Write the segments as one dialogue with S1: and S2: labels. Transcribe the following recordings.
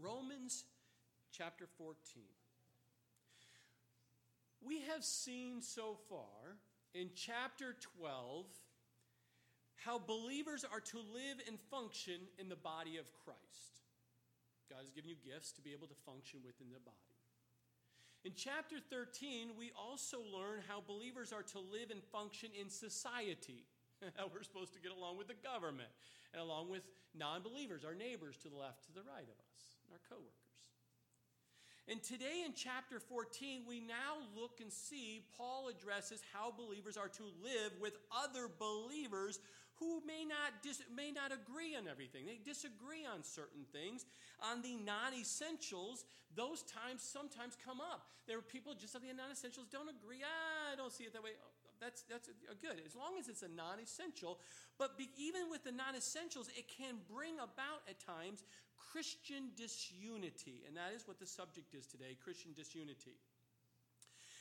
S1: Romans chapter 14. We have seen so far in chapter 12 how believers are to live and function in the body of Christ. God has given you gifts to be able to function within the body. In chapter 13, we also learn how believers are to live and function in society. How we're supposed to get along with the government and along with non believers, our neighbors to the left, to the right of us, and our coworkers. And today in chapter 14, we now look and see Paul addresses how believers are to live with other believers who may not, dis- may not agree on everything. They disagree on certain things. On the non essentials, those times sometimes come up. There are people just on the non essentials don't agree. Ah, I don't see it that way. Oh, that's, that's good, as long as it's a non essential. But be, even with the non essentials, it can bring about at times Christian disunity. And that is what the subject is today Christian disunity.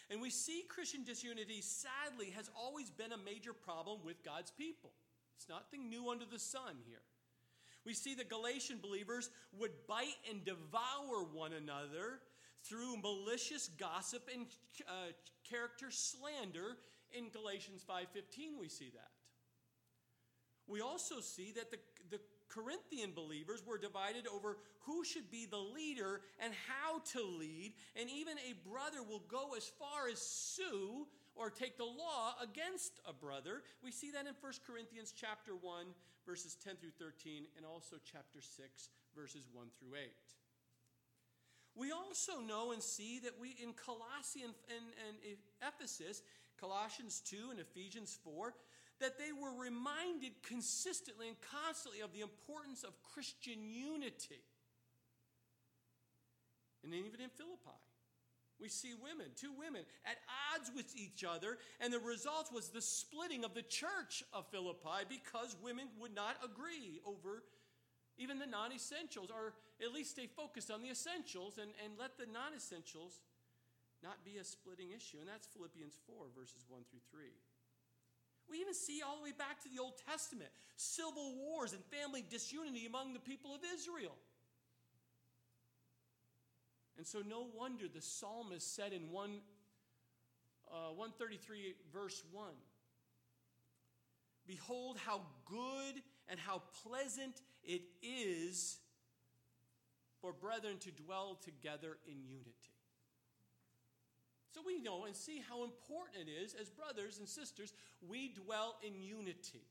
S1: And we see Christian disunity, sadly, has always been a major problem with God's people. It's nothing new under the sun here. We see the Galatian believers would bite and devour one another through malicious gossip and uh, character slander. In Galatians 5:15 we see that. We also see that the, the Corinthian believers were divided over who should be the leader and how to lead, and even a brother will go as far as sue or take the law against a brother. We see that in 1 Corinthians chapter 1 verses 10 through 13 and also chapter 6 verses 1 through 8. We also know and see that we in Colossae and, and, and Ephesus, Colossians 2 and Ephesians 4, that they were reminded consistently and constantly of the importance of Christian unity. And even in Philippi, we see women, two women, at odds with each other, and the result was the splitting of the church of Philippi because women would not agree over even the non essentials, or at least stay focused on the essentials and, and let the non essentials not be a splitting issue. And that's Philippians 4, verses 1 through 3. We even see all the way back to the Old Testament civil wars and family disunity among the people of Israel. And so, no wonder the psalmist said in 1, uh, 133, verse 1 Behold, how good and how pleasant it is for brethren to dwell together in unity. So we know and see how important it is as brothers and sisters, we dwell in unity.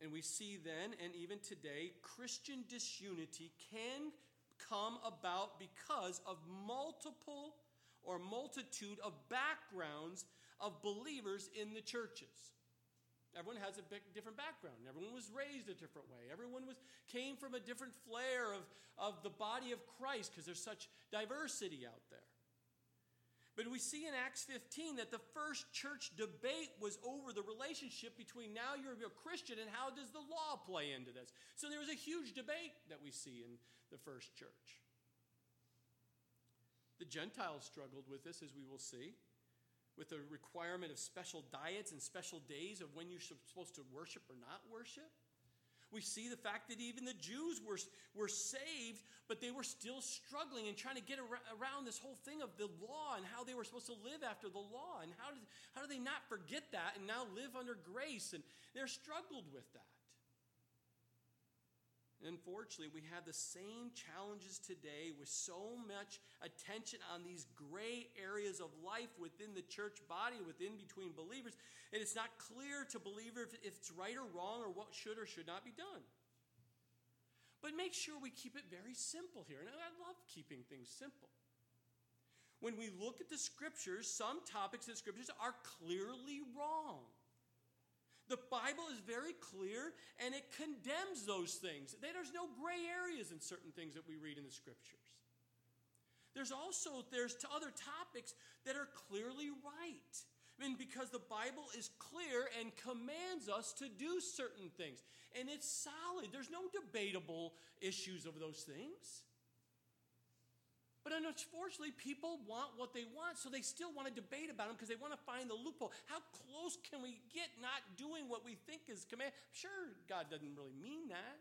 S1: And we see then, and even today, Christian disunity can come about because of multiple or multitude of backgrounds of believers in the churches. Everyone has a different background. Everyone was raised a different way. Everyone was, came from a different flair of, of the body of Christ because there's such diversity out there. But we see in Acts 15 that the first church debate was over the relationship between now you're a Christian and how does the law play into this. So there was a huge debate that we see in the first church. The Gentiles struggled with this, as we will see with the requirement of special diets and special days of when you're supposed to worship or not worship. We see the fact that even the Jews were, were saved, but they were still struggling and trying to get around this whole thing of the law and how they were supposed to live after the law. And how, did, how do they not forget that and now live under grace? And they're struggled with that. Unfortunately, we have the same challenges today with so much attention on these gray areas of life within the church body, within between believers, and it's not clear to believers if it's right or wrong or what should or should not be done. But make sure we keep it very simple here. And I love keeping things simple. When we look at the scriptures, some topics in scriptures are clearly wrong. The Bible is very clear and it condemns those things. There's no gray areas in certain things that we read in the scriptures. There's also there's other topics that are clearly right. I mean, because the Bible is clear and commands us to do certain things. And it's solid. There's no debatable issues of those things. But unfortunately, people want what they want, so they still want to debate about them because they want to find the loophole. How close can we get not doing what we think is command? I'm sure, God doesn't really mean that.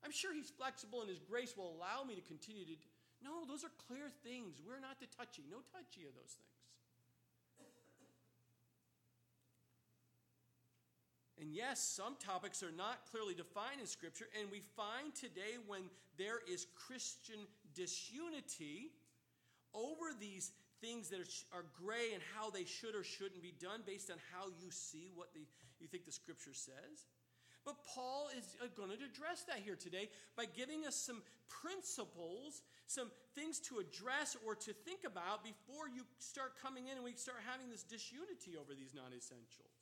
S1: I'm sure He's flexible and His grace will allow me to continue to. No, those are clear things. We're not to touchy. No touchy of those things. And yes, some topics are not clearly defined in Scripture, and we find today when there is Christian disunity over these things that are, gray and how they should or shouldn't be done based on how you see what the, you think the Scripture says. But Paul is uh, going to address that here today by giving us some principles, some things to address or to think about before you start coming in and we start having this disunity over these non essentials.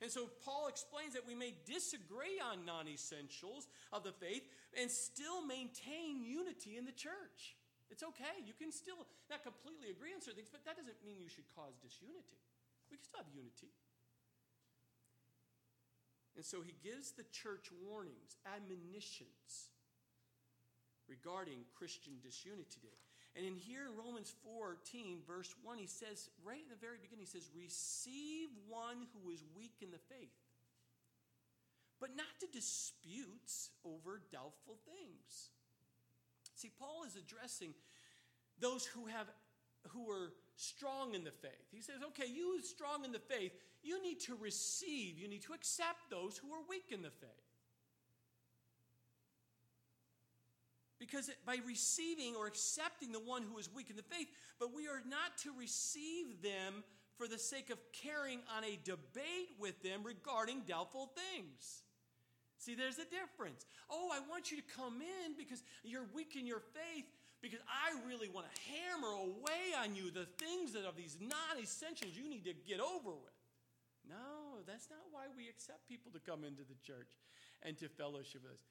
S1: And so Paul explains that we may disagree on non essentials of the faith and still maintain unity in the church. It's okay. You can still not completely agree on certain things, but that doesn't mean you should cause disunity. We can still have unity. And so he gives the church warnings, admonitions regarding Christian disunity today. And in here in Romans 14, verse 1, he says, right in the very beginning, he says, Receive one who is weak in the faith, but not to disputes over doubtful things. See, Paul is addressing those who have who are strong in the faith. He says, okay, you strong in the faith, you need to receive, you need to accept those who are weak in the faith. Because by receiving or accepting the one who is weak in the faith, but we are not to receive them for the sake of carrying on a debate with them regarding doubtful things. See, there's a difference. Oh, I want you to come in because you're weak in your faith, because I really want to hammer away on you the things that are these non essentials you need to get over with. No, that's not why we accept people to come into the church and to fellowship with us.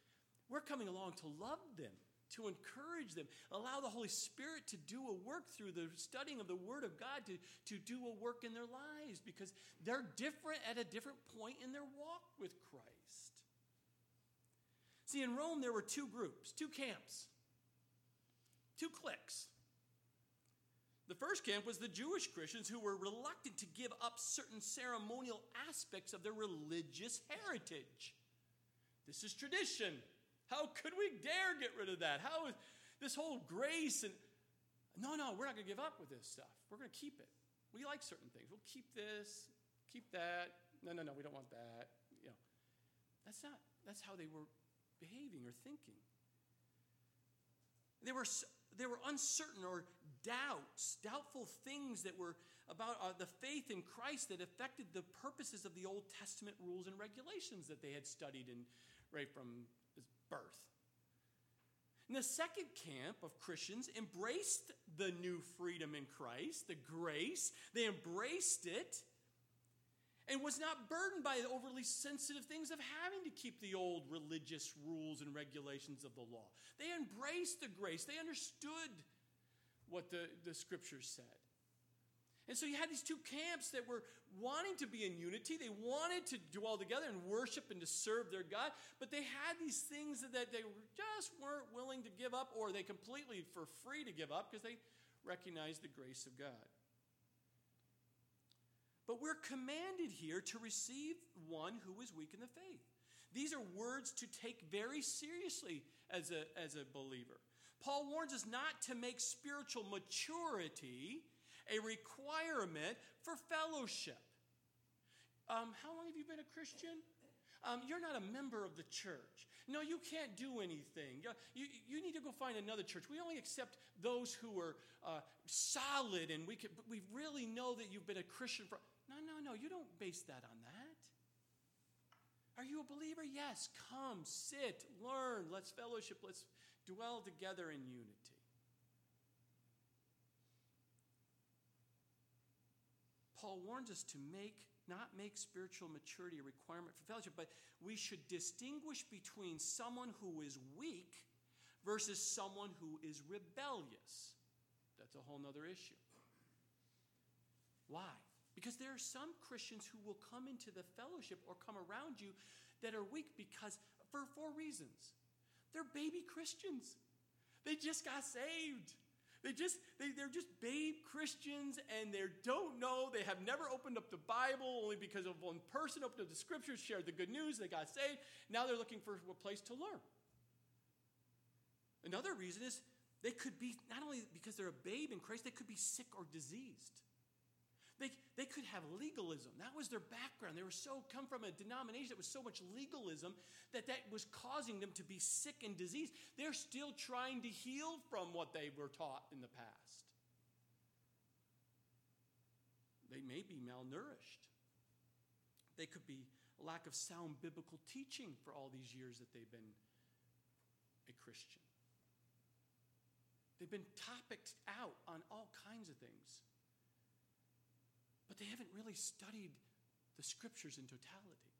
S1: We're coming along to love them to encourage them. Allow the Holy Spirit to do a work through the studying of the Word of God to, to do a work in their lives because they're different at a different point in their walk with Christ. See, in Rome, there were two groups, two camps, two cliques. The first camp was the Jewish Christians who were reluctant to give up certain ceremonial aspects of their religious heritage. This is tradition. How could we dare get rid of that? How is this whole grace and no, no, we're not going to give up with this stuff. We're going to keep it. We like certain things. We'll keep this, keep that. No, no, no, we don't want that. You know, that's not. That's how they were behaving or thinking. They were they were uncertain or doubts, doubtful things that were about uh, the faith in Christ that affected the purposes of the Old Testament rules and regulations that they had studied in right from birth. And the second camp of Christians embraced the new freedom in Christ, the grace. They embraced it and was not burdened by the overly sensitive things of having to keep the old religious rules and regulations of the law. They embraced the grace. They understood what the, the scriptures said. And so you had these two camps that were wanting to be in unity. They wanted to dwell together and worship and to serve their God, but they had these things that they just weren't willing to give up, or they completely for free to give up because they recognized the grace of God. But we're commanded here to receive one who is weak in the faith. These are words to take very seriously as a, as a believer. Paul warns us not to make spiritual maturity a requirement for fellowship. Um, how long have you been a Christian? Um, you're not a member of the church. No, you can't do anything. You, you need to go find another church. We only accept those who are uh, solid and we, can, we really know that you've been a Christian for. No, no, no. You don't base that on that. Are you a believer? Yes. Come, sit, learn. Let's fellowship. Let's dwell together in unity. Paul warns us to make not make spiritual maturity a requirement for fellowship, but we should distinguish between someone who is weak versus someone who is rebellious. That's a whole other issue. Why? Because there are some Christians who will come into the fellowship or come around you that are weak because for four reasons. They're baby Christians. They just got saved. They just, they, they're just babe Christians and they don't know. They have never opened up the Bible only because of one person opened up the scriptures, shared the good news, they got saved. Now they're looking for a place to learn. Another reason is they could be, not only because they're a babe in Christ, they could be sick or diseased. They, they could have legalism. That was their background. They were so come from a denomination that was so much legalism that that was causing them to be sick and diseased. They're still trying to heal from what they were taught in the past. They may be malnourished. They could be a lack of sound biblical teaching for all these years that they've been a Christian. They've been topicked out on all kinds of things but they haven't really studied the scriptures in totality,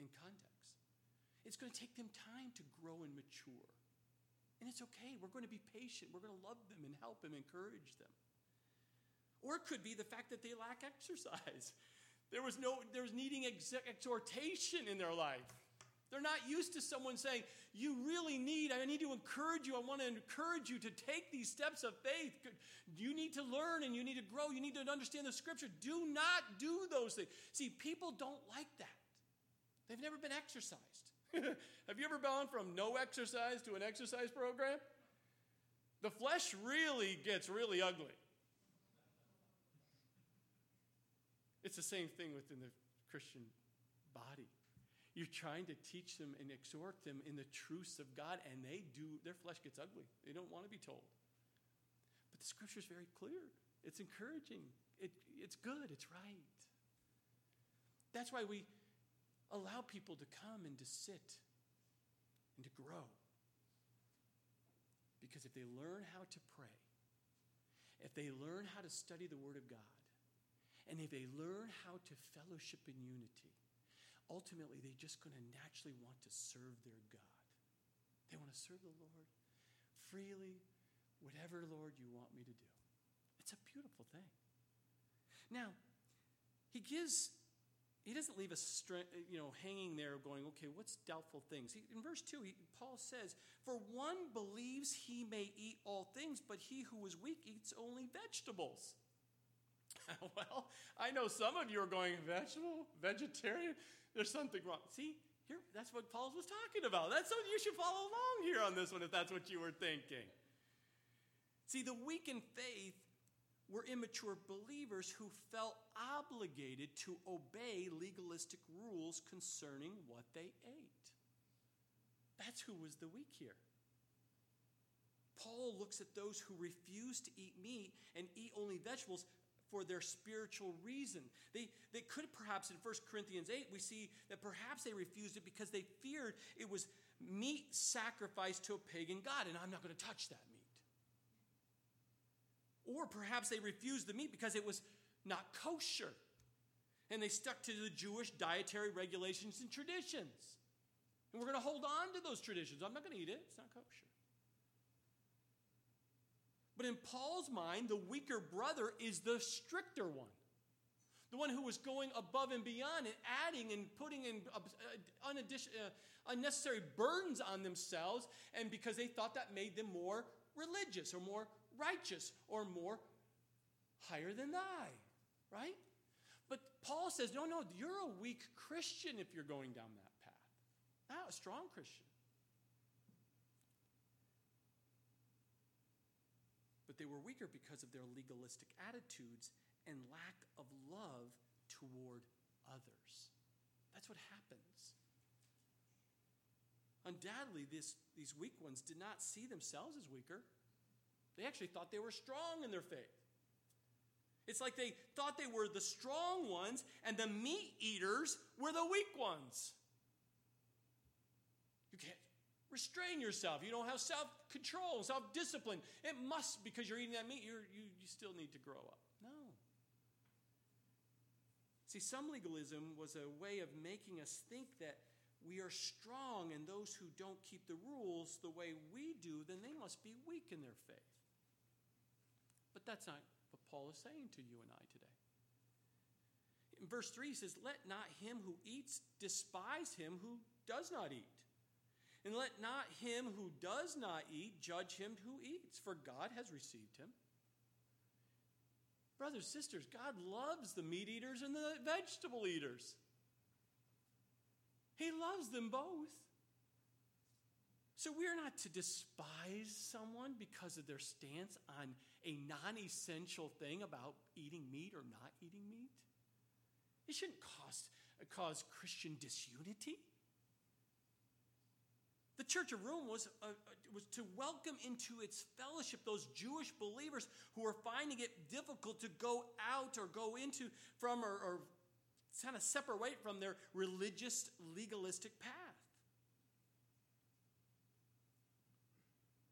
S1: in context. It's going to take them time to grow and mature. And it's okay. We're going to be patient. We're going to love them and help them, and encourage them. Or it could be the fact that they lack exercise. There was no, there was needing ex- exhortation in their life. They're not used to someone saying, You really need, to encourage you. I want to encourage you to take these steps of faith. You need to learn and you need to grow. You need to understand the scripture. Do not do those things. See, people don't like that. They've never been exercised. Have you ever gone from no exercise to an exercise program? The flesh really gets really ugly. It's the same thing within the Christian body. You're trying to teach them and exhort them in the truths of God, and they do, their flesh gets ugly. They don't want to be told. But the scripture is very clear. It's encouraging. It, it's good. It's right. That's why we allow people to come and to sit and to grow. Because if they learn how to pray, if they learn how to study the Word of God, and if they learn how to fellowship in unity, ultimately they're just going to naturally want to serve their God. They want to serve the Lord freely, whatever, Lord, you want me to do. It's a beautiful thing. Now, he gives, he doesn't leave us, you know, hanging there going, okay, what's doubtful things? He, in verse 2, he, Paul says, For one believes he may eat all things, but he who is weak eats only vegetables. well, I know some of you are going, vegetable, vegetarian? There's something wrong. See, here, that's what Paul was talking about. That's what you should follow along here on this one if that's what you were thinking. See, the weak in faith were immature believers who felt obligated to obey legalistic rules concerning what they ate. That's who was the weak here. Paul looks at those who refuse to eat meat and eat only vegetables for their spiritual reason. They, they could perhaps, in 1 Corinthians 8, we see that perhaps they refused it because they feared it was meat sacrificed to a pagan god, and I'm not going to touch that meat. Or perhaps they refused the meat because it was not kosher, and they stuck to the Jewish dietary regulations and traditions. And we're going to hold on to those traditions. I'm not going to eat it, it's not kosher. But in Paul's mind, the weaker brother is the stricter one. The one who was going above and beyond and adding and putting in uh, uh, unnecessary burdens on themselves, and because they thought that made them more religious or more righteous or more higher than thy, right? But Paul says, no, no, you're a weak Christian if you're going down that path, not a strong Christian. But they were weaker because of their legalistic attitudes and lack of love toward others. That's what happens. Undoubtedly, this, these weak ones did not see themselves as weaker. They actually thought they were strong in their faith. It's like they thought they were the strong ones, and the meat eaters were the weak ones. You can't restrain yourself. You don't have self control, self discipline. It must, because you're eating that meat, you you, you still need to grow up. No. See, some legalism was a way of making us think that we are strong, and those who don't keep the rules the way we do, then they must be weak in their faith. But that's not what Paul is saying to you and I today. In verse 3, he says, Let not him who eats despise him who does not eat. And let not him who does not eat judge him who eats, for God has received him. Brothers, sisters, God loves the meat eaters and the vegetable eaters. He loves them both. So we're not to despise someone because of their stance on a non essential thing about eating meat or not eating meat. It shouldn't cause, cause Christian disunity. The Church of Rome was, uh, was to welcome into its fellowship those Jewish believers who were finding it difficult to go out or go into from or, or kind of separate from their religious, legalistic path.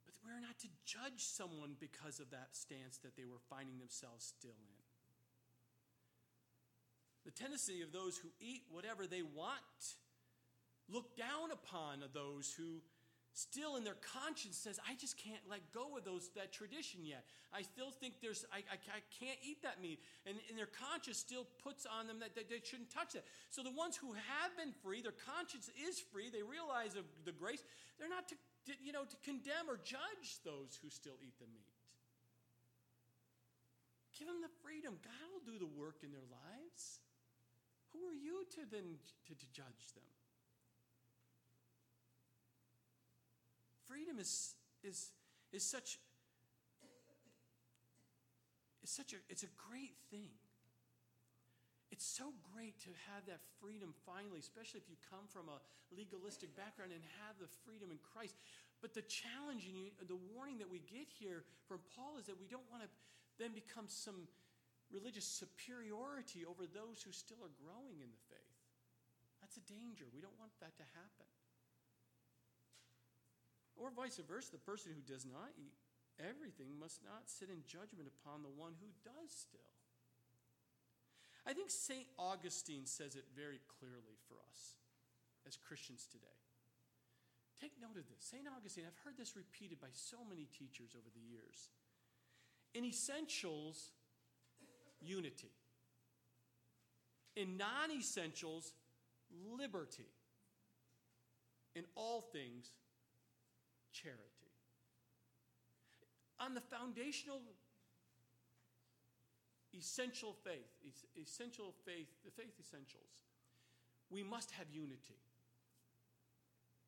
S1: But we're not to judge someone because of that stance that they were finding themselves still in. The tendency of those who eat whatever they want look down upon those who still in their conscience says i just can't let go of those that tradition yet. I still think there's i, I, I can't eat that meat. And, and, their conscience still puts on them that they, they shouldn't touch that. So the ones who have been free their conscience is free they realize of the grace they're not to, you know to condemn or judge those who still eat the meat. Give them the freedom. God will do the work in their lives. Who are you to then to, to judge them freedom is, is, is such it's such a it's a great thing. It's so great to have that freedom finally, especially if you come from a legalistic background and have the freedom in Christ. But the challenge and the warning that we get here from Paul is that we don't want to then become some religious superiority over those who still are growing in the faith. That's a danger. We don't want that to happen. Or vice versa, the person who does not eat everything must not sit in judgment upon the one who does still. I think St. Augustine says it very clearly for us as Christians today. Take note of this. St. Augustine, I've heard this repeated by so many teachers over the years. In essentials, unity. In non essentials, liberty. In all things, charity. On the foundational essential faith, essential faith, the faith essentials, we must have unity.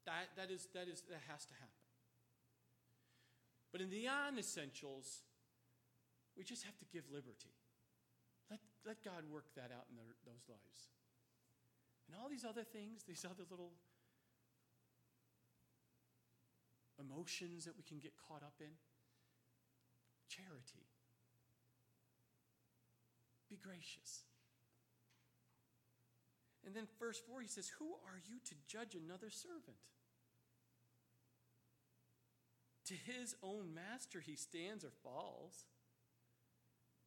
S1: That, that, is, that, is, that has to happen. But in the non essentials, we just have to give liberty. Let, let God work that out in those lives. And all these other things, these other little emotions that we can get caught up in. Charity. Be gracious. And then, verse 4, he says, Who are you to judge another servant? To his own master he stands or falls.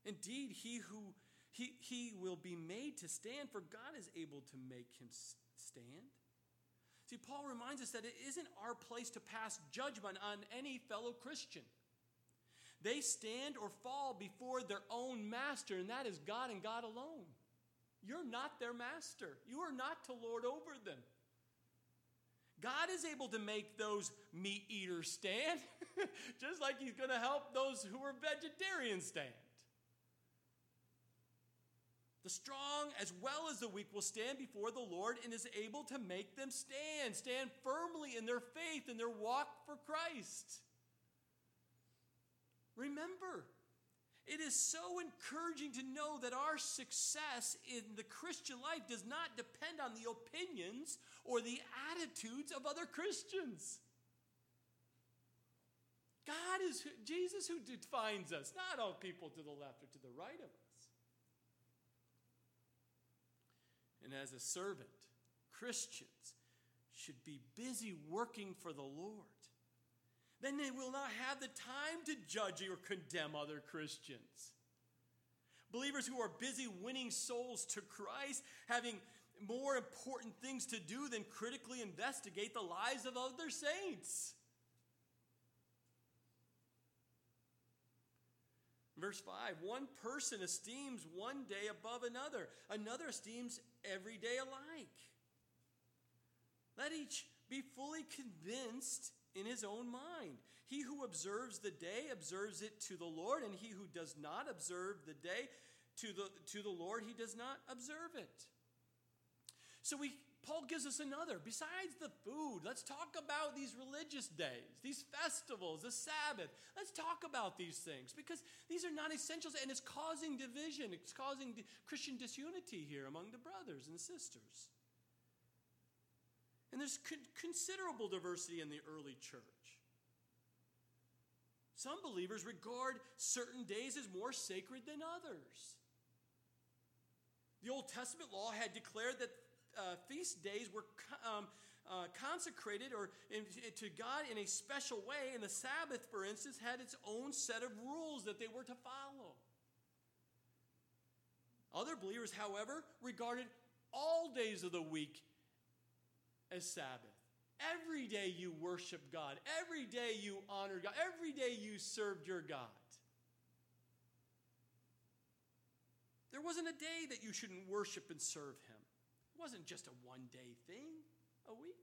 S1: Indeed, he who he, he will be made to stand, for God is able to make him stand. See, Paul reminds us that it isn't our place to pass judgment on any fellow Christian. They stand or fall before their own master, and that is God and God alone. You're not their master, you are not to lord over them. God is able to make those meat eaters stand, just like He's going to help those who are vegetarians stand. The strong as well as the weak will stand before the Lord and is able to make them stand, stand firmly in their faith and their walk for Christ. Remember, it is so encouraging to know that our success in the Christian life does not depend on the opinions or the attitudes of other Christians. God is Jesus who defines us, not all people to the left or to the right of us. And as a servant, Christians should be busy working for the Lord. Then they will not have the time to judge or condemn other Christians. Believers who are busy winning souls to Christ, having more important things to do than critically investigate the lives of other saints. Verse 5 One person esteems one day above another, another esteems every day alike. Let each be fully convinced in his own mind. He who observes the day observes it to the Lord, and he who does not observe the day to the, to the Lord, he does not observe it. So we Paul gives us another. Besides the food, let's talk about these religious days, these festivals, the Sabbath. Let's talk about these things because these are not essentials and it's causing division. It's causing Christian disunity here among the brothers and sisters. And there's considerable diversity in the early church. Some believers regard certain days as more sacred than others. The Old Testament law had declared that uh, feast days were um, uh, consecrated or in, to God in a special way, and the Sabbath, for instance, had its own set of rules that they were to follow. Other believers, however, regarded all days of the week as Sabbath. Every day you worship God. Every day you honor God. Every day you served your God. There wasn't a day that you shouldn't worship and serve Him. Wasn't just a one day thing a week.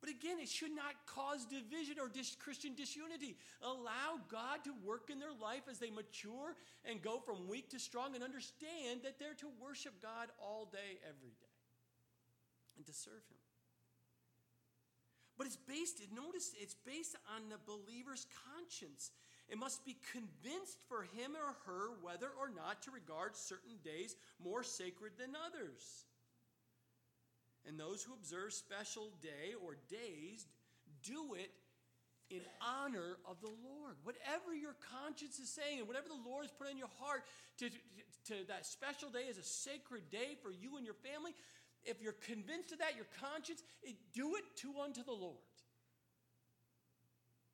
S1: But again, it should not cause division or dis- Christian disunity. Allow God to work in their life as they mature and go from weak to strong and understand that they're to worship God all day, every day, and to serve Him. But it's based, notice, it's based on the believer's conscience. It must be convinced for him or her whether or not to regard certain days more sacred than others. And those who observe special day or days do it in honor of the Lord. Whatever your conscience is saying and whatever the Lord has put in your heart to, to, to that special day is a sacred day for you and your family, if you're convinced of that, your conscience, it, do it to unto the Lord.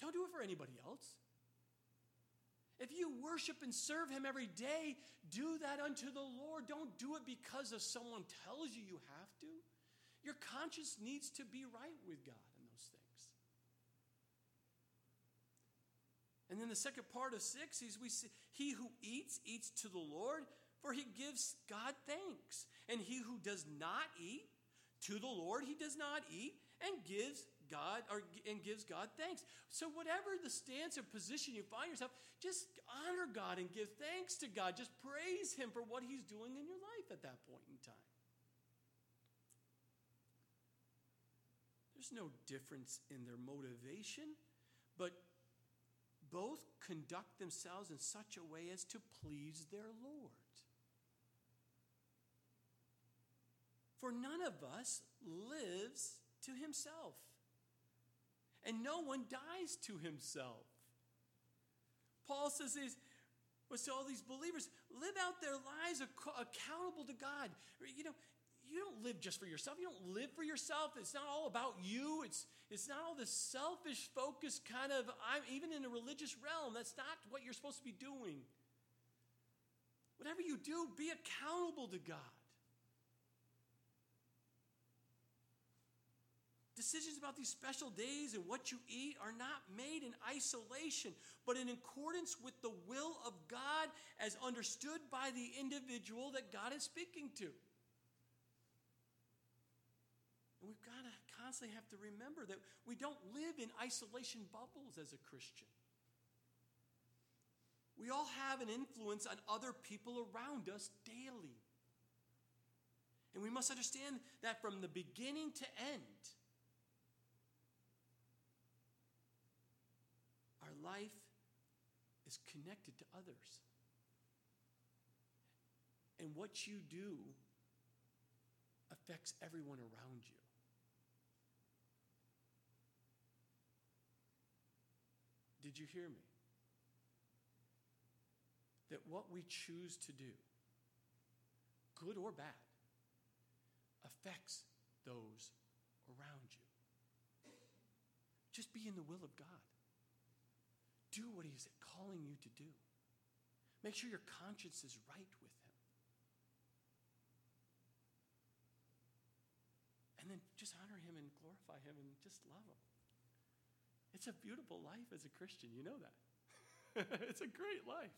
S1: Don't do it for anybody else. If you worship and serve Him every day, do that unto the Lord. Don't do it because of someone tells you you have to. Your conscience needs to be right with God in those things. And then the second part of six is we see, He who eats, eats to the Lord, for he gives God thanks. And he who does not eat, to the Lord he does not eat, and gives God or and gives God thanks. So whatever the stance or position you find yourself, just honor God and give thanks to God. Just praise him for what he's doing in your life at that point in time. There's no difference in their motivation, but both conduct themselves in such a way as to please their Lord. For none of us lives to himself and no one dies to himself. Paul says these, well, so all these believers live out their lives accountable to God. You know, you don't live just for yourself. You don't live for yourself. It's not all about you. It's, it's not all this selfish focus kind of, I'm, even in a religious realm, that's not what you're supposed to be doing. Whatever you do, be accountable to God. Decisions about these special days and what you eat are not made in isolation, but in accordance with the will of God as understood by the individual that God is speaking to. And we've got to constantly have to remember that we don't live in isolation bubbles as a Christian. We all have an influence on other people around us daily. And we must understand that from the beginning to end, life is connected to others. And what you do affects everyone around you. Did you hear me? That what we choose to do, good or bad, affects those around you. Just be in the will of God do what He's calling you to do. Make sure your conscience is right with Him. And then just honor Him and glorify Him and just love Him. It's a beautiful life as a Christian. You know that. it's a great life.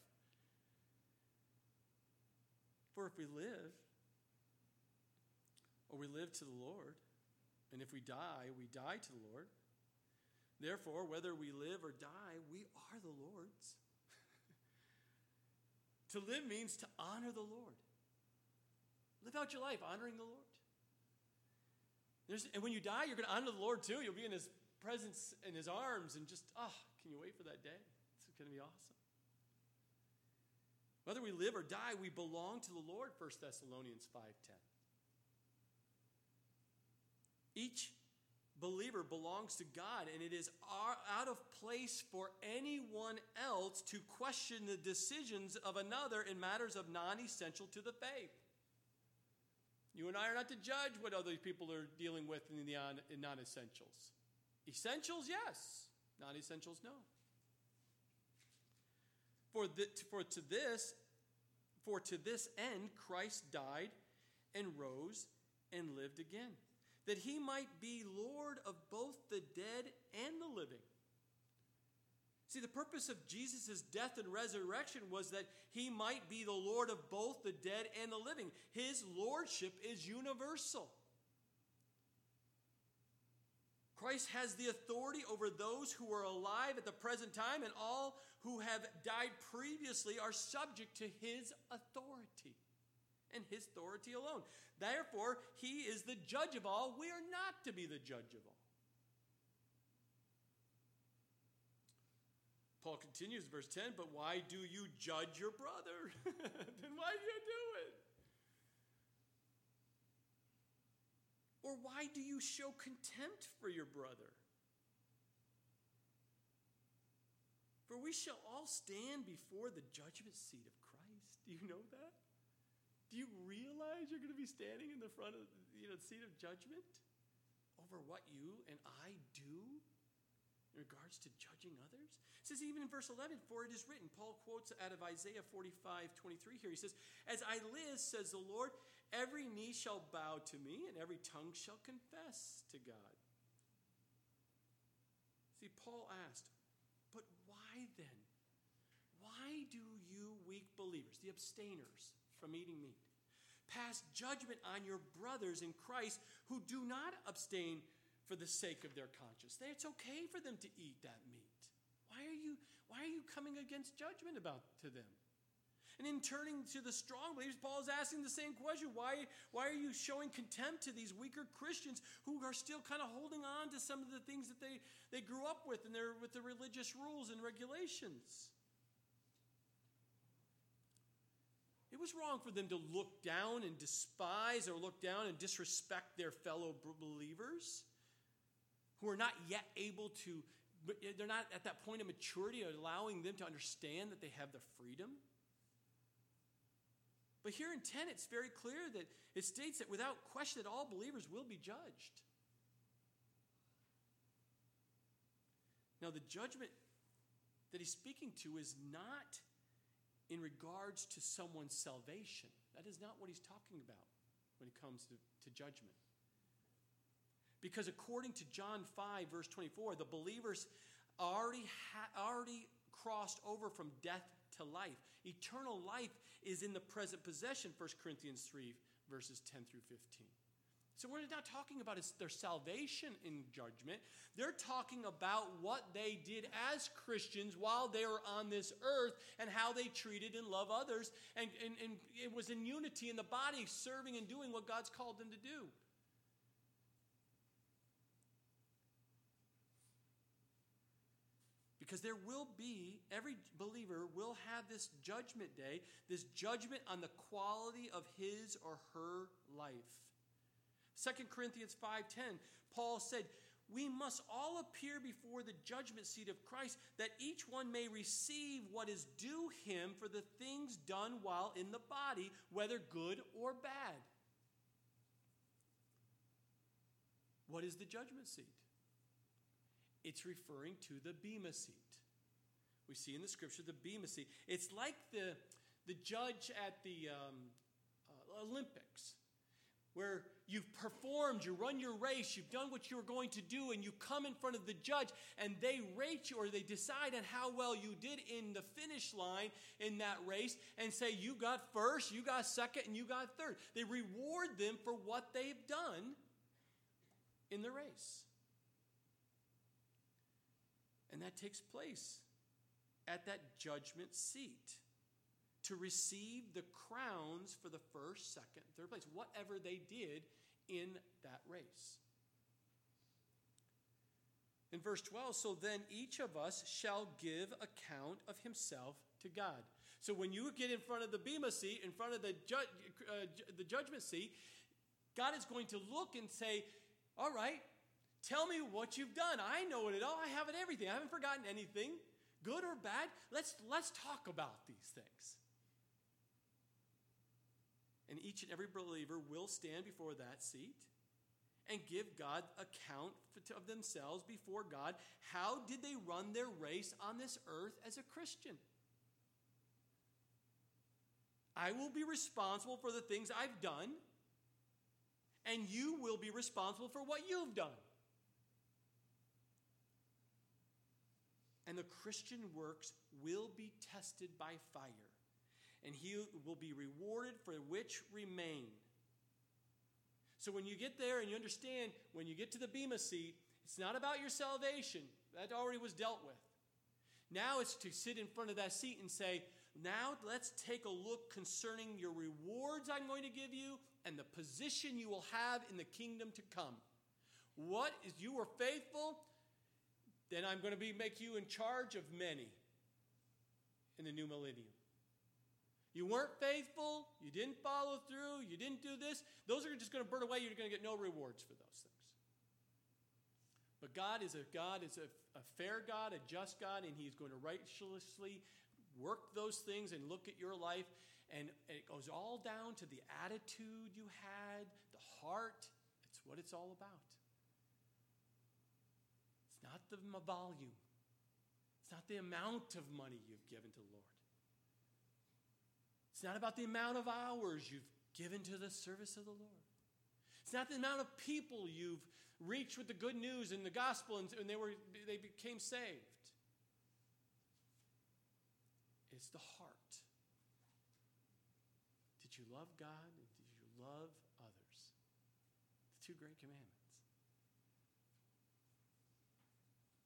S1: For if we live, or we live to the Lord, and if we die, we die to the Lord. Therefore, whether we live or die, we are the Lord's. to live means to honor the Lord. Live out your life honoring the Lord. There's, and when you die, you're going to honor the Lord too. You'll be in His presence, in His arms, and just, oh, can you wait for that day? It's going to be awesome. Whether we live or die, we belong to the Lord, 1 Thessalonians 5.10. Each believer belongs to God, and it is out of place for anyone else to question the decisions of another in matters of non essential to the faith. You and I are not to judge what other people are dealing with in the non essentials. Essentials, yes. Non essentials, no. For, the, for to this, for to this end Christ died and rose and lived again, that he might be Lord of both the dead and the living. See, the purpose of Jesus' death and resurrection was that he might be the Lord of both the dead and the living. His lordship is universal. Christ has the authority over those who are alive at the present time, and all who have died previously are subject to his authority and his authority alone. Therefore, he is the judge of all. We are not to be the judge of all. Paul continues, verse 10 But why do you judge your brother? then why do you do it? Or why do you show contempt for your brother? For we shall all stand before the judgment seat of Christ. Do you know that? Do you realize you're going to be standing in the front of you know, the seat of judgment over what you and I do in regards to judging others? It says even in verse 11, for it is written, Paul quotes out of Isaiah 45, 23 here. He says, As I live, says the Lord, every knee shall bow to me and every tongue shall confess to God. See, Paul asked, But why then? Why do you weak believers, the abstainers from eating meat, pass judgment on your brothers in Christ who do not abstain for the sake of their conscience? It's okay for them to eat that meat. Why are you, why are you coming against judgment about to them? And in turning to the strong believers, Paul is asking the same question. Why, why are you showing contempt to these weaker Christians who are still kind of holding on to some of the things that they, they grew up with and they're with the religious rules and regulations? It was wrong for them to look down and despise or look down and disrespect their fellow believers who are not yet able to, eh, they're not at that point of maturity allowing them to understand that they have the freedom but here in 10, it's very clear that it states that without question that all believers will be judged. Now, the judgment that he's speaking to is not in regards to someone's salvation. That is not what he's talking about when it comes to, to judgment. Because according to John 5, verse 24, the believers already, ha- already crossed over from death to life. Eternal life is in the present possession, 1 Corinthians 3, verses 10 through 15. So we're not talking about their salvation in judgment. They're talking about what they did as Christians while they were on this earth and how they treated and loved others. And, and, and it was in unity in the body, serving and doing what God's called them to do. Because there will be, every believer will have this judgment day, this judgment on the quality of his or her life. 2 Corinthians 5:10, Paul said, "We must all appear before the judgment seat of Christ, that each one may receive what is due him for the things done while in the body, whether good or bad." What is the judgment seat? it's referring to the Bema seat. We see in the scripture the Bema seat. It's like the, the judge at the um, uh, Olympics, where you've performed, you run your race, you've done what you were going to do, and you come in front of the judge, and they rate you or they decide on how well you did in the finish line in that race and say, You got first, you got second, and you got third. They reward them for what they've done in the race. And that takes place at that judgment seat to receive the crowns for the first, second, third place, whatever they did in that race. In verse 12, so then each of us shall give account of himself to God. So when you get in front of the Bema seat, in front of the, ju- uh, the judgment seat, God is going to look and say, All right, tell me what you've done. I know it all. I have it everything. I haven't forgotten anything, good or bad. Let's, let's talk about these things. And each and every believer will stand before that seat and give God account of themselves before God. How did they run their race on this earth as a Christian? I will be responsible for the things I've done, and you will be responsible for what you've done. And the Christian works will be tested by fire, and he will be rewarded for which remain. So when you get there and you understand, when you get to the Bema seat, it's not about your salvation. That already was dealt with. Now it's to sit in front of that seat and say, now let's take a look concerning your rewards I'm going to give you and the position you will have in the kingdom to come. What is you were faithful, then I'm going to be make you in charge of many in the new millennium. You weren't faithful, you didn't follow through, you didn't do this, those are just going to burn away, you're going to get no rewards for those things. But God is a God is a, a fair God, a just God, and He's going to righteously work those things and look at your life. And, it goes all down to the attitude you had, the heart. It's what it's all about. It's not the volume, it's not the amount of money you've given to the Lord. It's not about the amount of hours you've given to the service of the Lord. It's not the amount of people you've reached with the good news and the gospel and, and they, were, they became saved. It's the heart. Did you love God and did you love others? The two great commandments.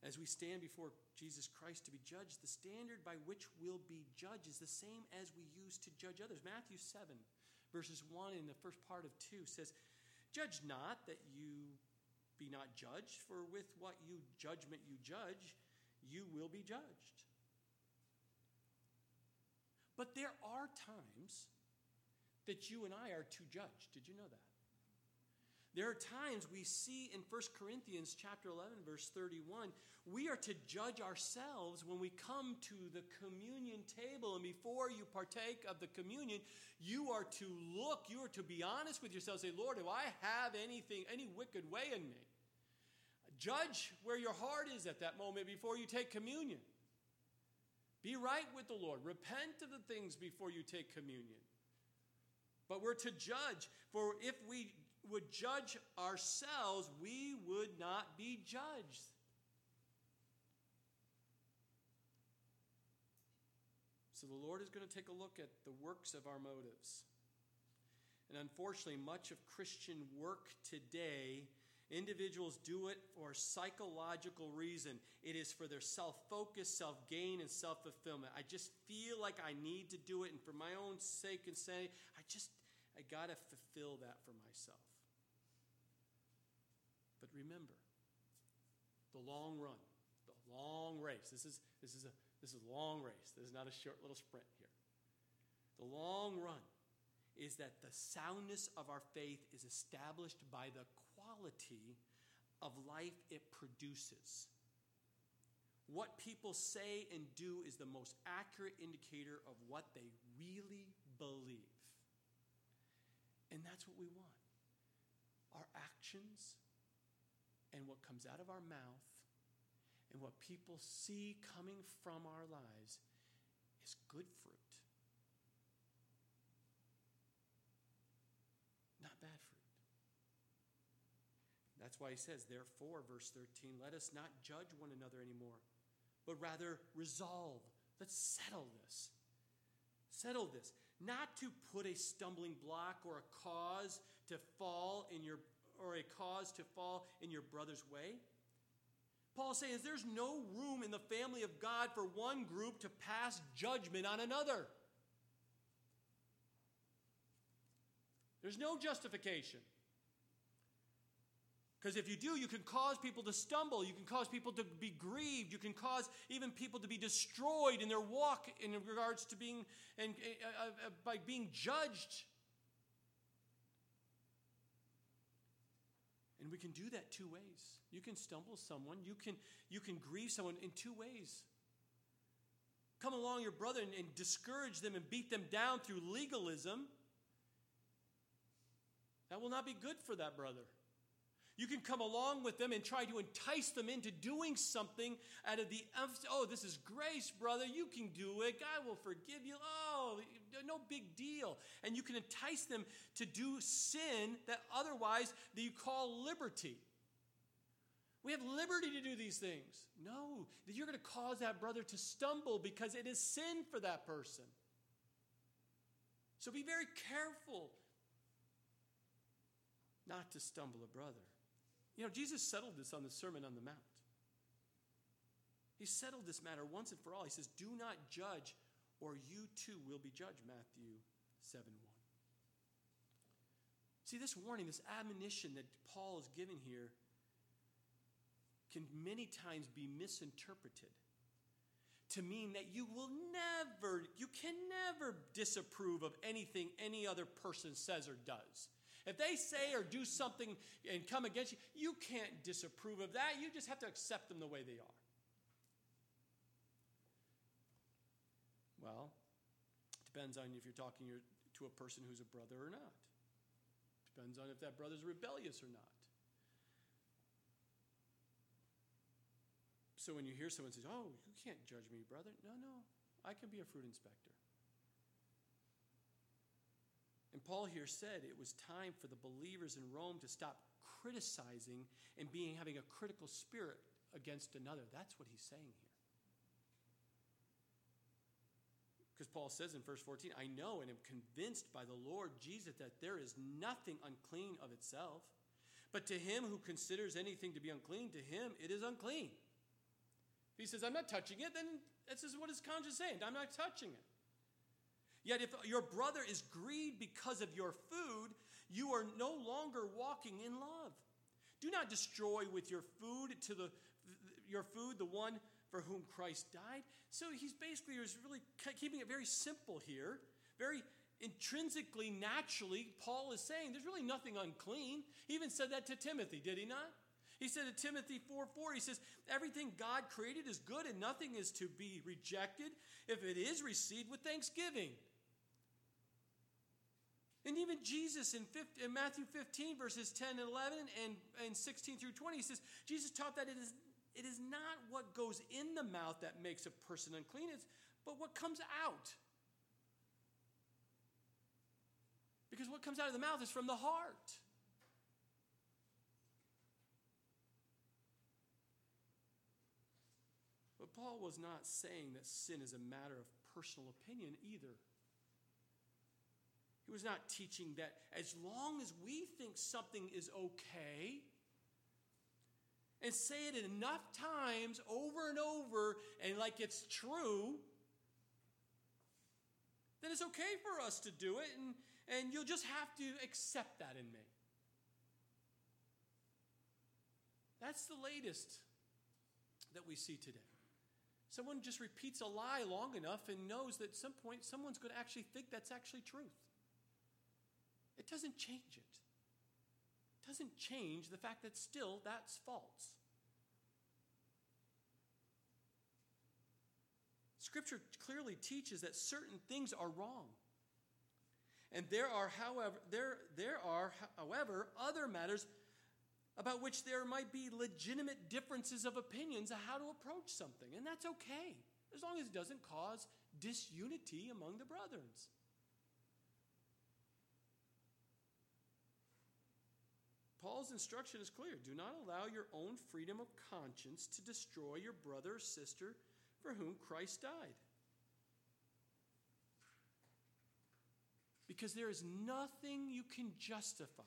S1: As we stand before Jesus Christ to be judged, the standard by which we'll be judged is the same as we use to judge others. Matthew 7, verses 1 and the first part of 2 says, Judge not that you be not judged, for with what you judgment you judge, you will be judged. But there are times that you and I are to judge. Did you know that? There are times we see in 1 Corinthians chapter 11 verse 31, we are to judge ourselves when we come to the communion table and before you partake of the communion, you are to look, you are to be honest with yourself, say, "Lord, do I have anything any wicked way in me?" Judge where your heart is at that moment before you take communion. Be right with the Lord. Repent of the things before you take communion. But we're to judge, for if we would judge ourselves, we would not be judged. So the Lord is going to take a look at the works of our motives. And unfortunately, much of Christian work today Individuals do it for psychological reason. It is for their self-focus, self-gain, and self-fulfillment. I just feel like I need to do it, and for my own sake and say, I just I gotta fulfill that for myself. But remember, the long run, the long race. This is this is a this is a long race. This is not a short little sprint here. The long run is that the soundness of our faith is established by the quality of life it produces. What people say and do is the most accurate indicator of what they really believe. And that's what we want. Our actions and what comes out of our mouth and what people see coming from our lives is good fruit. Not bad fruit. That's why he says, therefore, verse 13, let us not judge one another anymore, but rather resolve. Let's settle this. Settle this. Not to put a stumbling block or a cause to fall in your or a cause to fall in your brother's way. Paul says there's no room in the family of God for one group to pass judgment on another. There's no justification. Because if you do, you can cause people to stumble. You can cause people to be grieved. You can cause even people to be destroyed in their walk in regards to being and uh, uh, uh, by being judged. And we can do that two ways. You can stumble someone. You can you can grieve someone in two ways. Come along your brother and, and discourage them and beat them down through legalism. That will not be good for that brother. You can come along with them and try to entice them into doing something out of the oh, this is grace, brother. You can do it. God will forgive you. Oh, no big deal. And you can entice them to do sin that otherwise that you call liberty. We have liberty to do these things. No, that you're going to cause that brother to stumble because it is sin for that person. So be very careful not to stumble a brother. You know, Jesus settled this on the Sermon on the Mount. He settled this matter once and for all. He says, Do not judge, or you too will be judged. Matthew 7 1. See, this warning, this admonition that Paul is giving here, can many times be misinterpreted to mean that you will never, you can never disapprove of anything any other person says or does. If they say or do something and come against you, you can't disapprove of that. You just have to accept them the way they are. Well, it depends on if you're talking to a person who's a brother or not. Depends on if that brother's rebellious or not. So when you hear someone say, "Oh, you can't judge me, brother," no, no, I can be a fruit inspector. And Paul here said it was time for the believers in Rome to stop criticizing and being having a critical spirit against another. That's what he's saying here. Because Paul says in verse 14, I know and am convinced by the Lord Jesus that there is nothing unclean of itself. But to him who considers anything to be unclean, to him it is unclean. If he says, I'm not touching it, then this is what his conscience saying. I'm not touching it. Yet, if your brother is grieved because of your food, you are no longer walking in love. Do not destroy with your food to the your food the one for whom Christ died. So he's basically is really keeping it very simple here, very intrinsically, naturally. Paul is saying there's really nothing unclean. He even said that to Timothy, did he not? He said to Timothy 4 4, he says, Everything God created is good and nothing is to be rejected if it is received with thanksgiving. And even Jesus in, 15, in, Matthew 15, verses 10 and 11 and, and 16 through 20, he says, Jesus taught that it is, it is not what goes in the mouth that makes a person unclean, it's, but what comes out. Because what comes out of the mouth is from the heart. But Paul was not saying that sin is a matter of personal opinion either. He was not teaching that as long as we think something is okay and say it enough times over and over and like it's true, then it's okay for us to do it and, and you'll just have to accept that in me. That's the latest that we see today. Someone just repeats a lie long enough and knows that at some point someone's going to actually think that's actually truth. It doesn't change it. It doesn't change the fact that still that's false. Scripture clearly teaches that certain things are wrong. And there are, however, there, there are, however, other matters about which there might be legitimate differences of opinions of how to approach something. And that's okay, as long as it doesn't cause disunity among the brothers. Paul's instruction is clear do not allow your own freedom of conscience to destroy your brother or sister for whom Christ died. Because there is nothing you can justify,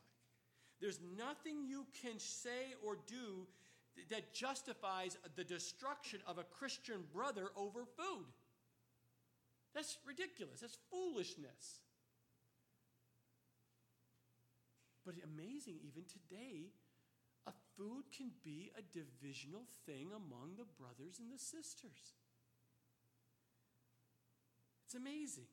S1: there's nothing you can say or do that justifies the destruction of a Christian brother over food. That's ridiculous. That's foolishness. But amazing, even today, a food can be a divisional thing among the brothers and the sisters. It's amazing.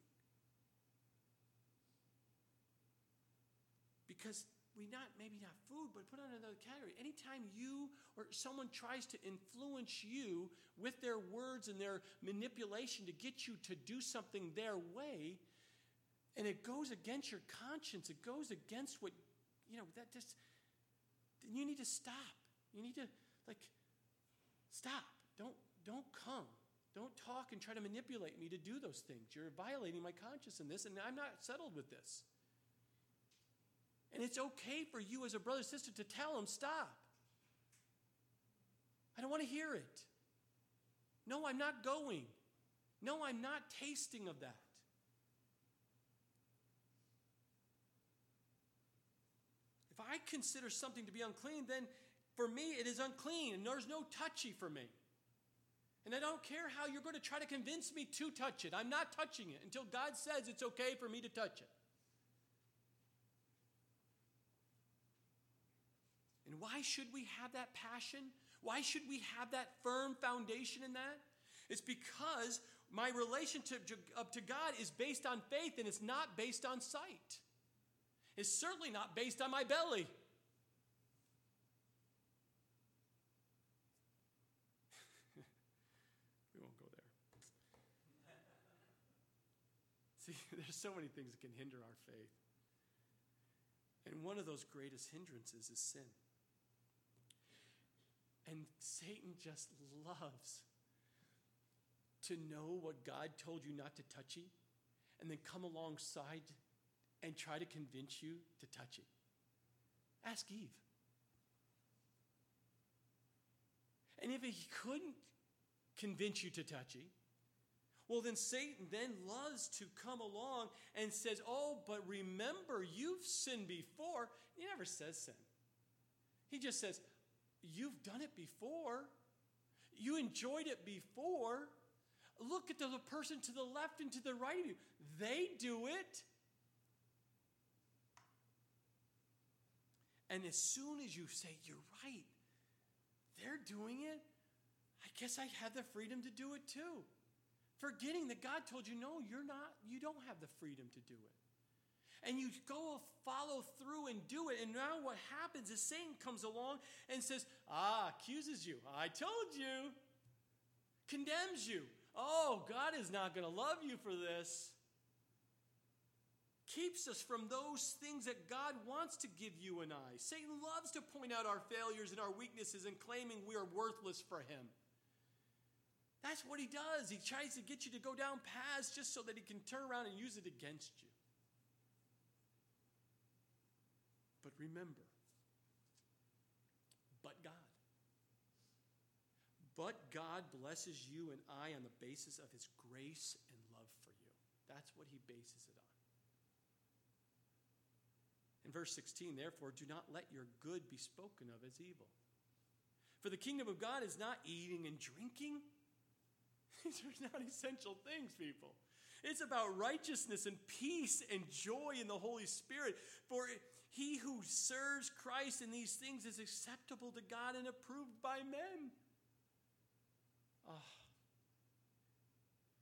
S1: Because we not maybe not food, but put on another category. Anytime you or someone tries to influence you with their words and their manipulation to get you to do something their way, and it goes against your conscience, it goes against what you know, that just you need to stop. You need to like stop. Don't don't come. Don't talk and try to manipulate me to do those things. You're violating my conscience in this, and I'm not settled with this. And it's okay for you as a brother sister to tell him, stop. I don't want to hear it. No, I'm not going. No, I'm not tasting of that. If I consider something to be unclean, then for me it is unclean, and there's no touchy for me. And I don't care how you're going to try to convince me to touch it. I'm not touching it until God says it's okay for me to touch it. And why should we have that passion? Why should we have that firm foundation in that? It's because my relationship up to God is based on faith and it's not based on sight. It's certainly not based on my belly. we won't go there. See, there's so many things that can hinder our faith. And one of those greatest hindrances is sin. And Satan just loves to know what God told you not to touch it and then come alongside and try to convince you to touch it. Ask Eve. And if he couldn't convince you to touch it, well, then Satan then loves to come along and says, Oh, but remember, you've sinned before. He never says sin. He just says, You've done it before. You enjoyed it before. Look at the person to the left and to the right of you. They do it. And as soon as you say, You're right, they're doing it, I guess I have the freedom to do it too. Forgetting that God told you, No, you're not, you don't have the freedom to do it and you go follow through and do it. And now what happens is Satan comes along and says, Ah, accuses you. I told you. Condemns you. Oh, God is not going to love you for this. Keeps us from those things that God wants to give you and I. Satan loves to point out our failures and our weaknesses and claiming we are worthless for him. That's what he does. He tries to get you to go down paths just so that he can turn around and use it against you. But remember, but God. But God blesses you and I on the basis of his grace and love for you. That's what he bases it on. In verse 16, therefore, do not let your good be spoken of as evil. For the kingdom of God is not eating and drinking. These are not essential things, people. It's about righteousness and peace and joy in the Holy Spirit. For he who serves Christ in these things is acceptable to God and approved by men. Oh,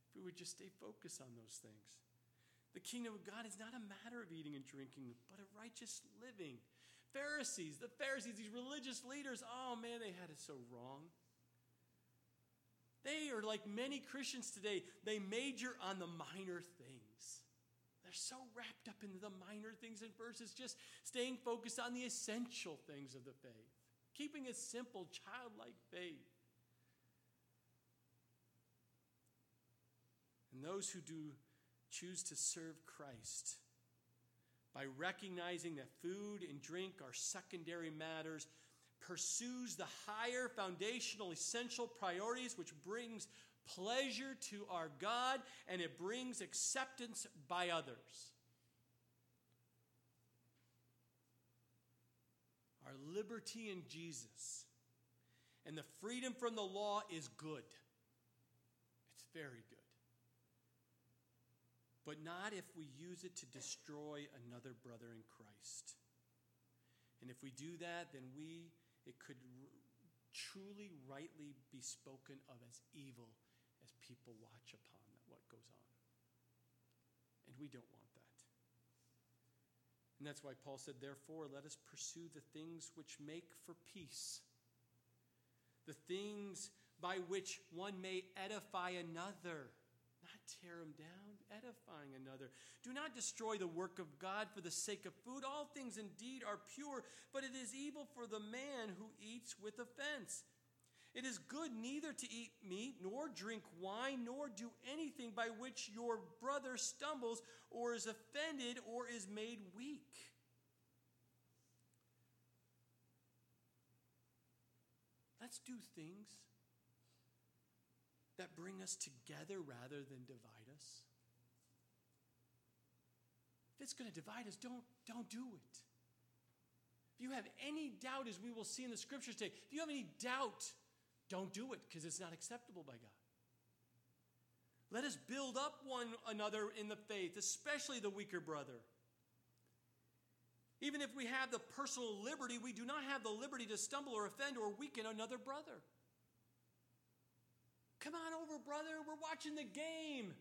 S1: if we would just stay focused on those things. The kingdom of God is not a matter of eating and drinking, but of righteous living. Pharisees, the Pharisees, these religious leaders, oh man, they had it so wrong. They are like many Christians today, they major on the minor things. They're so wrapped up into the minor things and verses, just staying focused on the essential things of the faith, keeping a simple, childlike faith. And those who do choose to serve Christ by recognizing that food and drink are secondary matters pursues the higher foundational essential priorities which brings pleasure to our God and it brings acceptance by others. Our liberty in Jesus and the freedom from the law is good. It's very good. But not if we use it to destroy another brother in Christ. And if we do that, then we it could r- truly, rightly be spoken of as evil as people watch upon what goes on. And we don't want that. And that's why Paul said, Therefore, let us pursue the things which make for peace, the things by which one may edify another not tear them down, edifying another. Do not destroy the work of God for the sake of food. All things indeed are pure, but it is evil for the man who eats with offense. It is good neither to eat meat, nor drink wine, nor do anything by which your brother stumbles, or is offended, or is made weak. Let's do things that bring us together rather than divide us? It's going to divide us, don't, don't do it. If you have any doubt, as we will see in the scriptures today, if you have any doubt, don't do it because it's not acceptable by God. Let us build up one another in the faith, especially the weaker brother. Even if we have the personal liberty, we do not have the liberty to stumble or offend or weaken another brother. Come on over, brother. We're watching the game.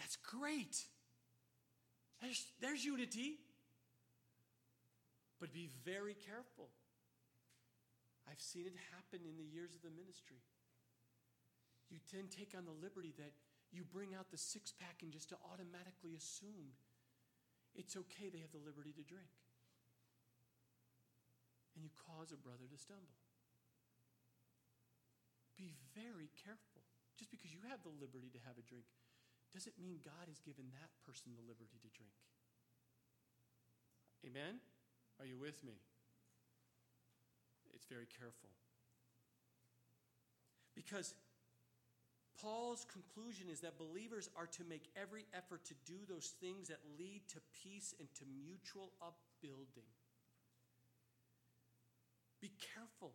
S1: That's great. There's, there's unity. But be very careful. I've seen it happen in the years of the ministry. You then take on the liberty that you bring out the six pack and just to automatically assume it's okay, they have the liberty to drink. And you cause a brother to stumble. Be very careful. Just because you have the liberty to have a drink doesn't mean God has given that person the liberty to drink. Amen? Are you with me? It's very careful. Because Paul's conclusion is that believers are to make every effort to do those things that lead to peace and to mutual upbuilding. Be careful.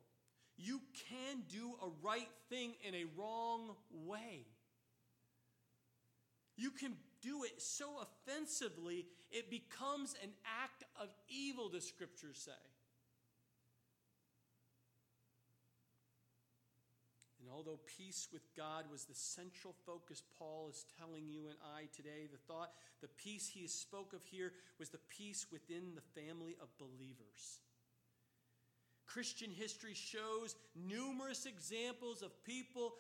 S1: You can do a right thing in a wrong way. You can do it so offensively, it becomes an act of evil, the scriptures say. And although peace with God was the central focus, Paul is telling you and I today, the thought, the peace he spoke of here was the peace within the family of believers. Christian history shows numerous examples of people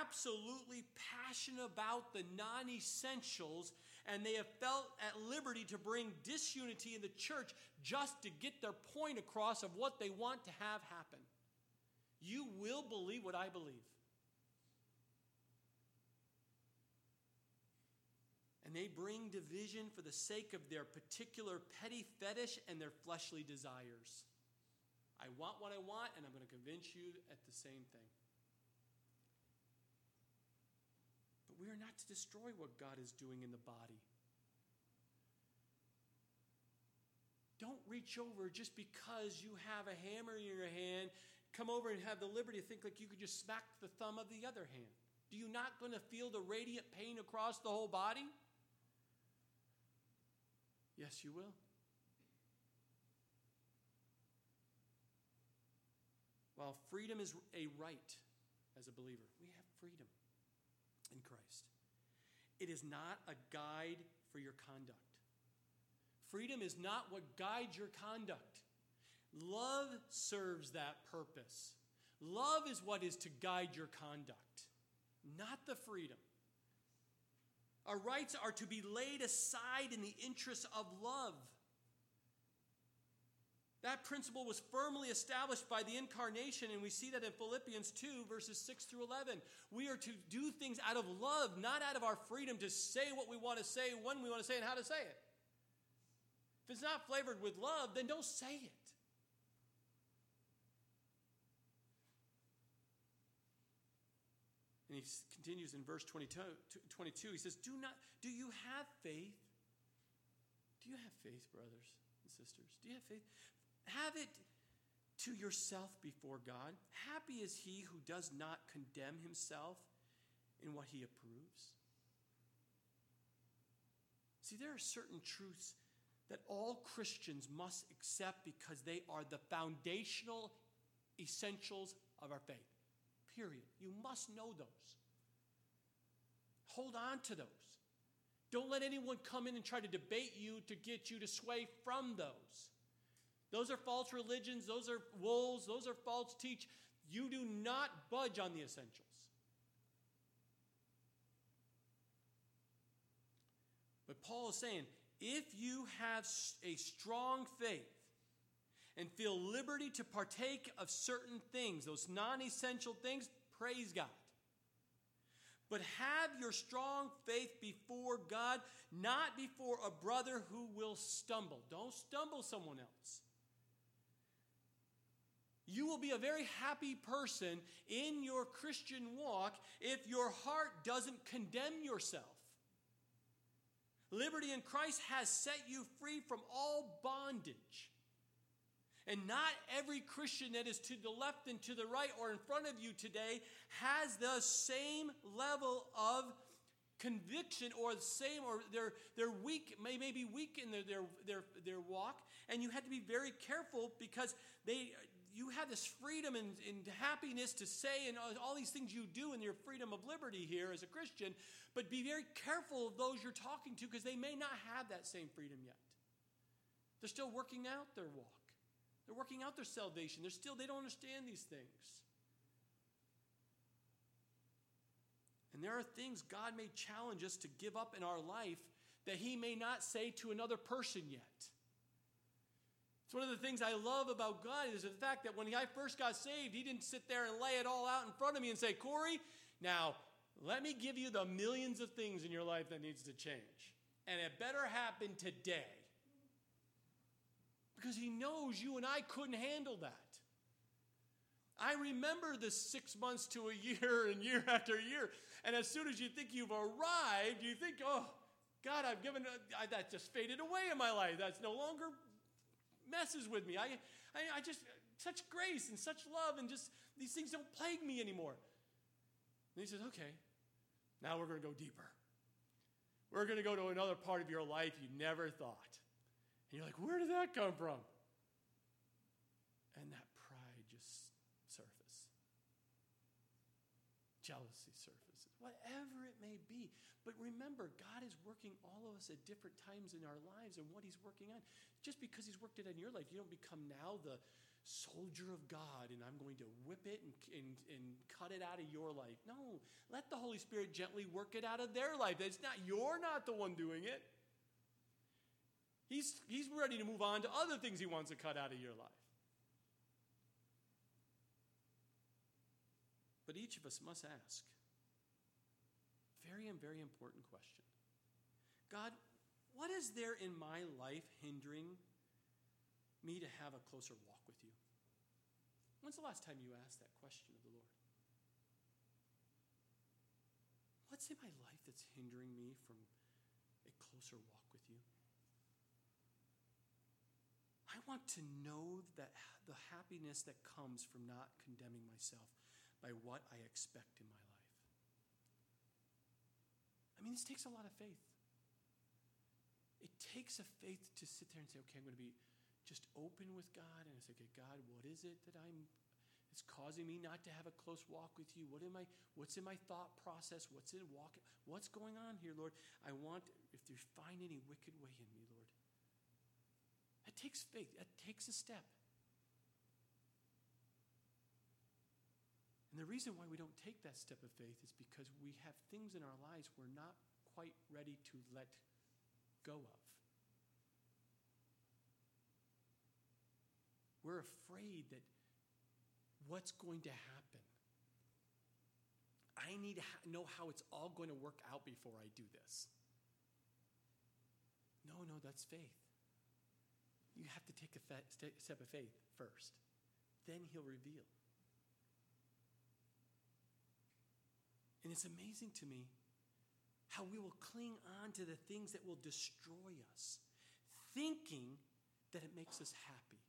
S1: absolutely passionate about the non essentials, and they have felt at liberty to bring disunity in the church just to get their point across of what they want to have happen. You will believe what I believe. And they bring division for the sake of their particular petty fetish and their fleshly desires. I want what I want, and I'm going to convince you at the same thing. But we are not to destroy what God is doing in the body. Don't reach over just because you have a hammer in your hand, come over and have the liberty to think like you could just smack the thumb of the other hand. Do you not going to feel the radiant pain across the whole body? Yes, you will. While freedom is a right as a believer, we have freedom in Christ. It is not a guide for your conduct. Freedom is not what guides your conduct. Love serves that purpose. Love is what is to guide your conduct, not the freedom. Our rights are to be laid aside in the interests of love. That principle was firmly established by the incarnation, and we see that in Philippians 2, verses 6 through 11. We are to do things out of love, not out of our freedom to say what we want to say, when we want to say, and how to say it. If it's not flavored with love, then don't say it. And he continues in verse 22, 22 he says, Do not do you have faith? Do you have faith, brothers and sisters? Do you have faith? Have it to yourself before God. Happy is he who does not condemn himself in what he approves. See, there are certain truths that all Christians must accept because they are the foundational essentials of our faith. Period. You must know those. Hold on to those. Don't let anyone come in and try to debate you to get you to sway from those. Those are false religions, those are wolves, those are false teach. You do not budge on the essentials. But Paul is saying if you have a strong faith and feel liberty to partake of certain things, those non essential things, praise God. But have your strong faith before God, not before a brother who will stumble. Don't stumble someone else. You will be a very happy person in your Christian walk if your heart doesn't condemn yourself. Liberty in Christ has set you free from all bondage. And not every Christian that is to the left and to the right or in front of you today has the same level of conviction or the same or they're they're weak may, may be weak in their, their their their walk and you have to be very careful because they you have this freedom and, and happiness to say and all these things you do in your freedom of liberty here as a Christian, but be very careful of those you're talking to because they may not have that same freedom yet. They're still working out their walk. They're working out their salvation. They're still, they don't understand these things. And there are things God may challenge us to give up in our life that He may not say to another person yet. It's one of the things I love about God is the fact that when I first got saved, He didn't sit there and lay it all out in front of me and say, Corey, now let me give you the millions of things in your life that needs to change. And it better happen today. Because He knows you and I couldn't handle that. I remember the six months to a year and year after year. And as soon as you think you've arrived, you think, oh, God, I've given, uh, that just faded away in my life. That's no longer messes with me. I, I, I just, such grace and such love, and just these things don't plague me anymore. And he says, okay, now we're going to go deeper. We're going to go to another part of your life you never thought. And you're like, where did that come from? And that pride just surfaces. Jealousy surfaces. Whatever it may be. But remember, God is working all of us at different times in our lives and what He's working on. Just because He's worked it in your life, you don't become now the soldier of God and I'm going to whip it and, and, and cut it out of your life. No, let the Holy Spirit gently work it out of their life. It's not, you're not the one doing it. He's, he's ready to move on to other things he wants to cut out of your life. But each of us must ask very and very important question God, what is there in my life hindering me to have a closer walk with you? When's the last time you asked that question of the Lord? What's in my life that's hindering me from a closer walk with you? I want to know that the happiness that comes from not condemning myself by what I expect in my life. I mean, this takes a lot of faith. It takes a faith to sit there and say, okay, I'm going to be just open with God and I say, okay, God, what is it that I'm it's causing me not to have a close walk with you? What am I what's in my thought process? What's in walk what's going on here, Lord? I want if you find any wicked way in me, Lord. That takes faith. That takes a step. And the reason why we don't take that step of faith is because we have things in our lives we're not quite ready to let go of. We're afraid that what's going to happen. I need to ha- know how it's all going to work out before I do this. No, no, that's faith. You have to take a step of faith first. Then he'll reveal. And it's amazing to me how we will cling on to the things that will destroy us, thinking that it makes us happy.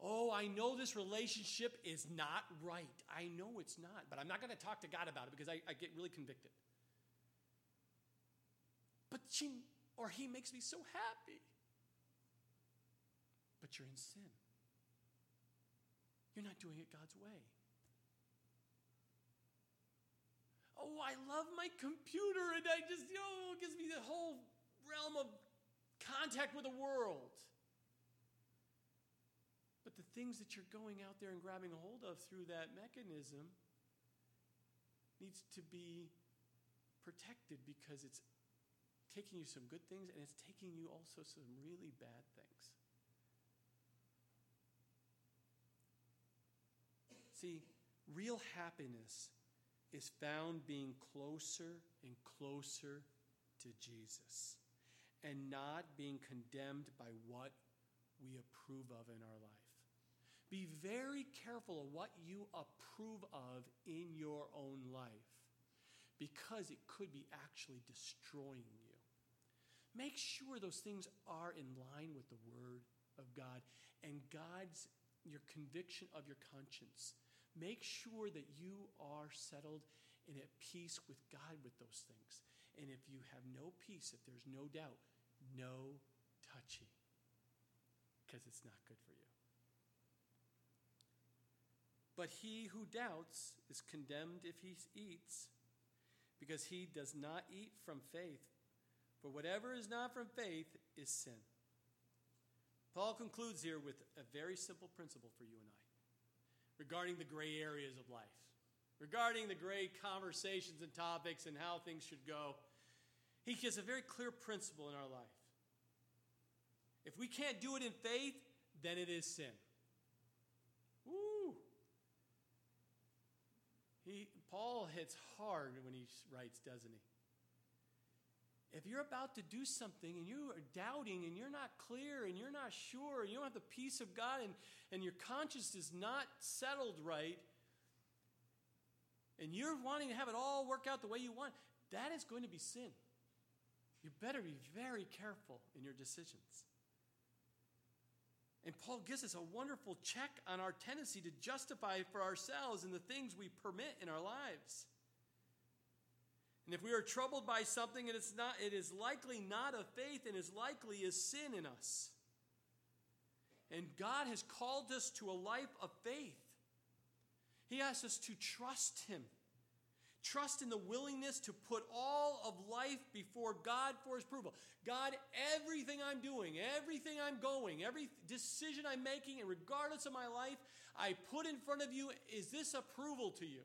S1: Oh, I know this relationship is not right. I know it's not, but I'm not going to talk to God about it because I, I get really convicted. But she, or he makes me so happy. But you're in sin. You're not doing it God's way. Oh, I love my computer, and I just, you know, it gives me the whole realm of contact with the world. But the things that you're going out there and grabbing a hold of through that mechanism needs to be protected because it's taking you some good things and it's taking you also some really bad things. See, real happiness is found being closer and closer to Jesus and not being condemned by what we approve of in our life. Be very careful of what you approve of in your own life because it could be actually destroying you. Make sure those things are in line with the Word of God and God's your conviction of your conscience. Make sure that you are settled and at peace with God with those things. And if you have no peace, if there's no doubt, no touchy, because it's not good for you. But he who doubts is condemned if he eats, because he does not eat from faith. For whatever is not from faith is sin. Paul concludes here with a very simple principle for you and I regarding the gray areas of life, regarding the gray conversations and topics and how things should go. He gives a very clear principle in our life. If we can't do it in faith, then it is sin. Woo! He, Paul hits hard when he writes, doesn't he? If you're about to do something and you are doubting and you're not clear and you're not sure and you don't have the peace of God and, and your conscience is not settled right and you're wanting to have it all work out the way you want, that is going to be sin. You better be very careful in your decisions. And Paul gives us a wonderful check on our tendency to justify for ourselves and the things we permit in our lives. And if we are troubled by something, it is, not, it is likely not of faith and as likely is sin in us. And God has called us to a life of faith. He asks us to trust Him. Trust in the willingness to put all of life before God for His approval. God, everything I'm doing, everything I'm going, every decision I'm making, and regardless of my life, I put in front of you, is this approval to you?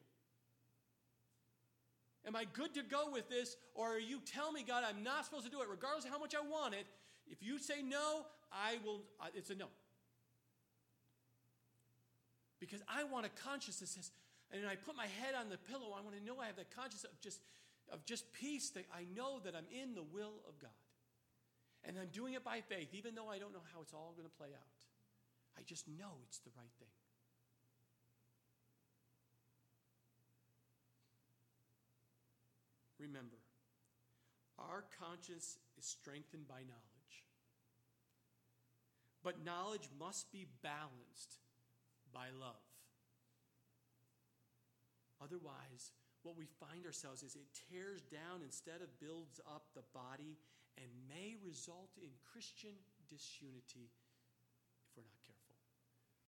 S1: Am I good to go with this? Or are you tell me, God, I'm not supposed to do it, regardless of how much I want it? If you say no, I will, it's a no. Because I want a says, and I put my head on the pillow, I want to know I have that conscience of just, of just peace that I know that I'm in the will of God. And I'm doing it by faith, even though I don't know how it's all going to play out. I just know it's the right thing. Remember, our conscience is strengthened by knowledge. But knowledge must be balanced by love. Otherwise, what we find ourselves is it tears down instead of builds up the body and may result in Christian disunity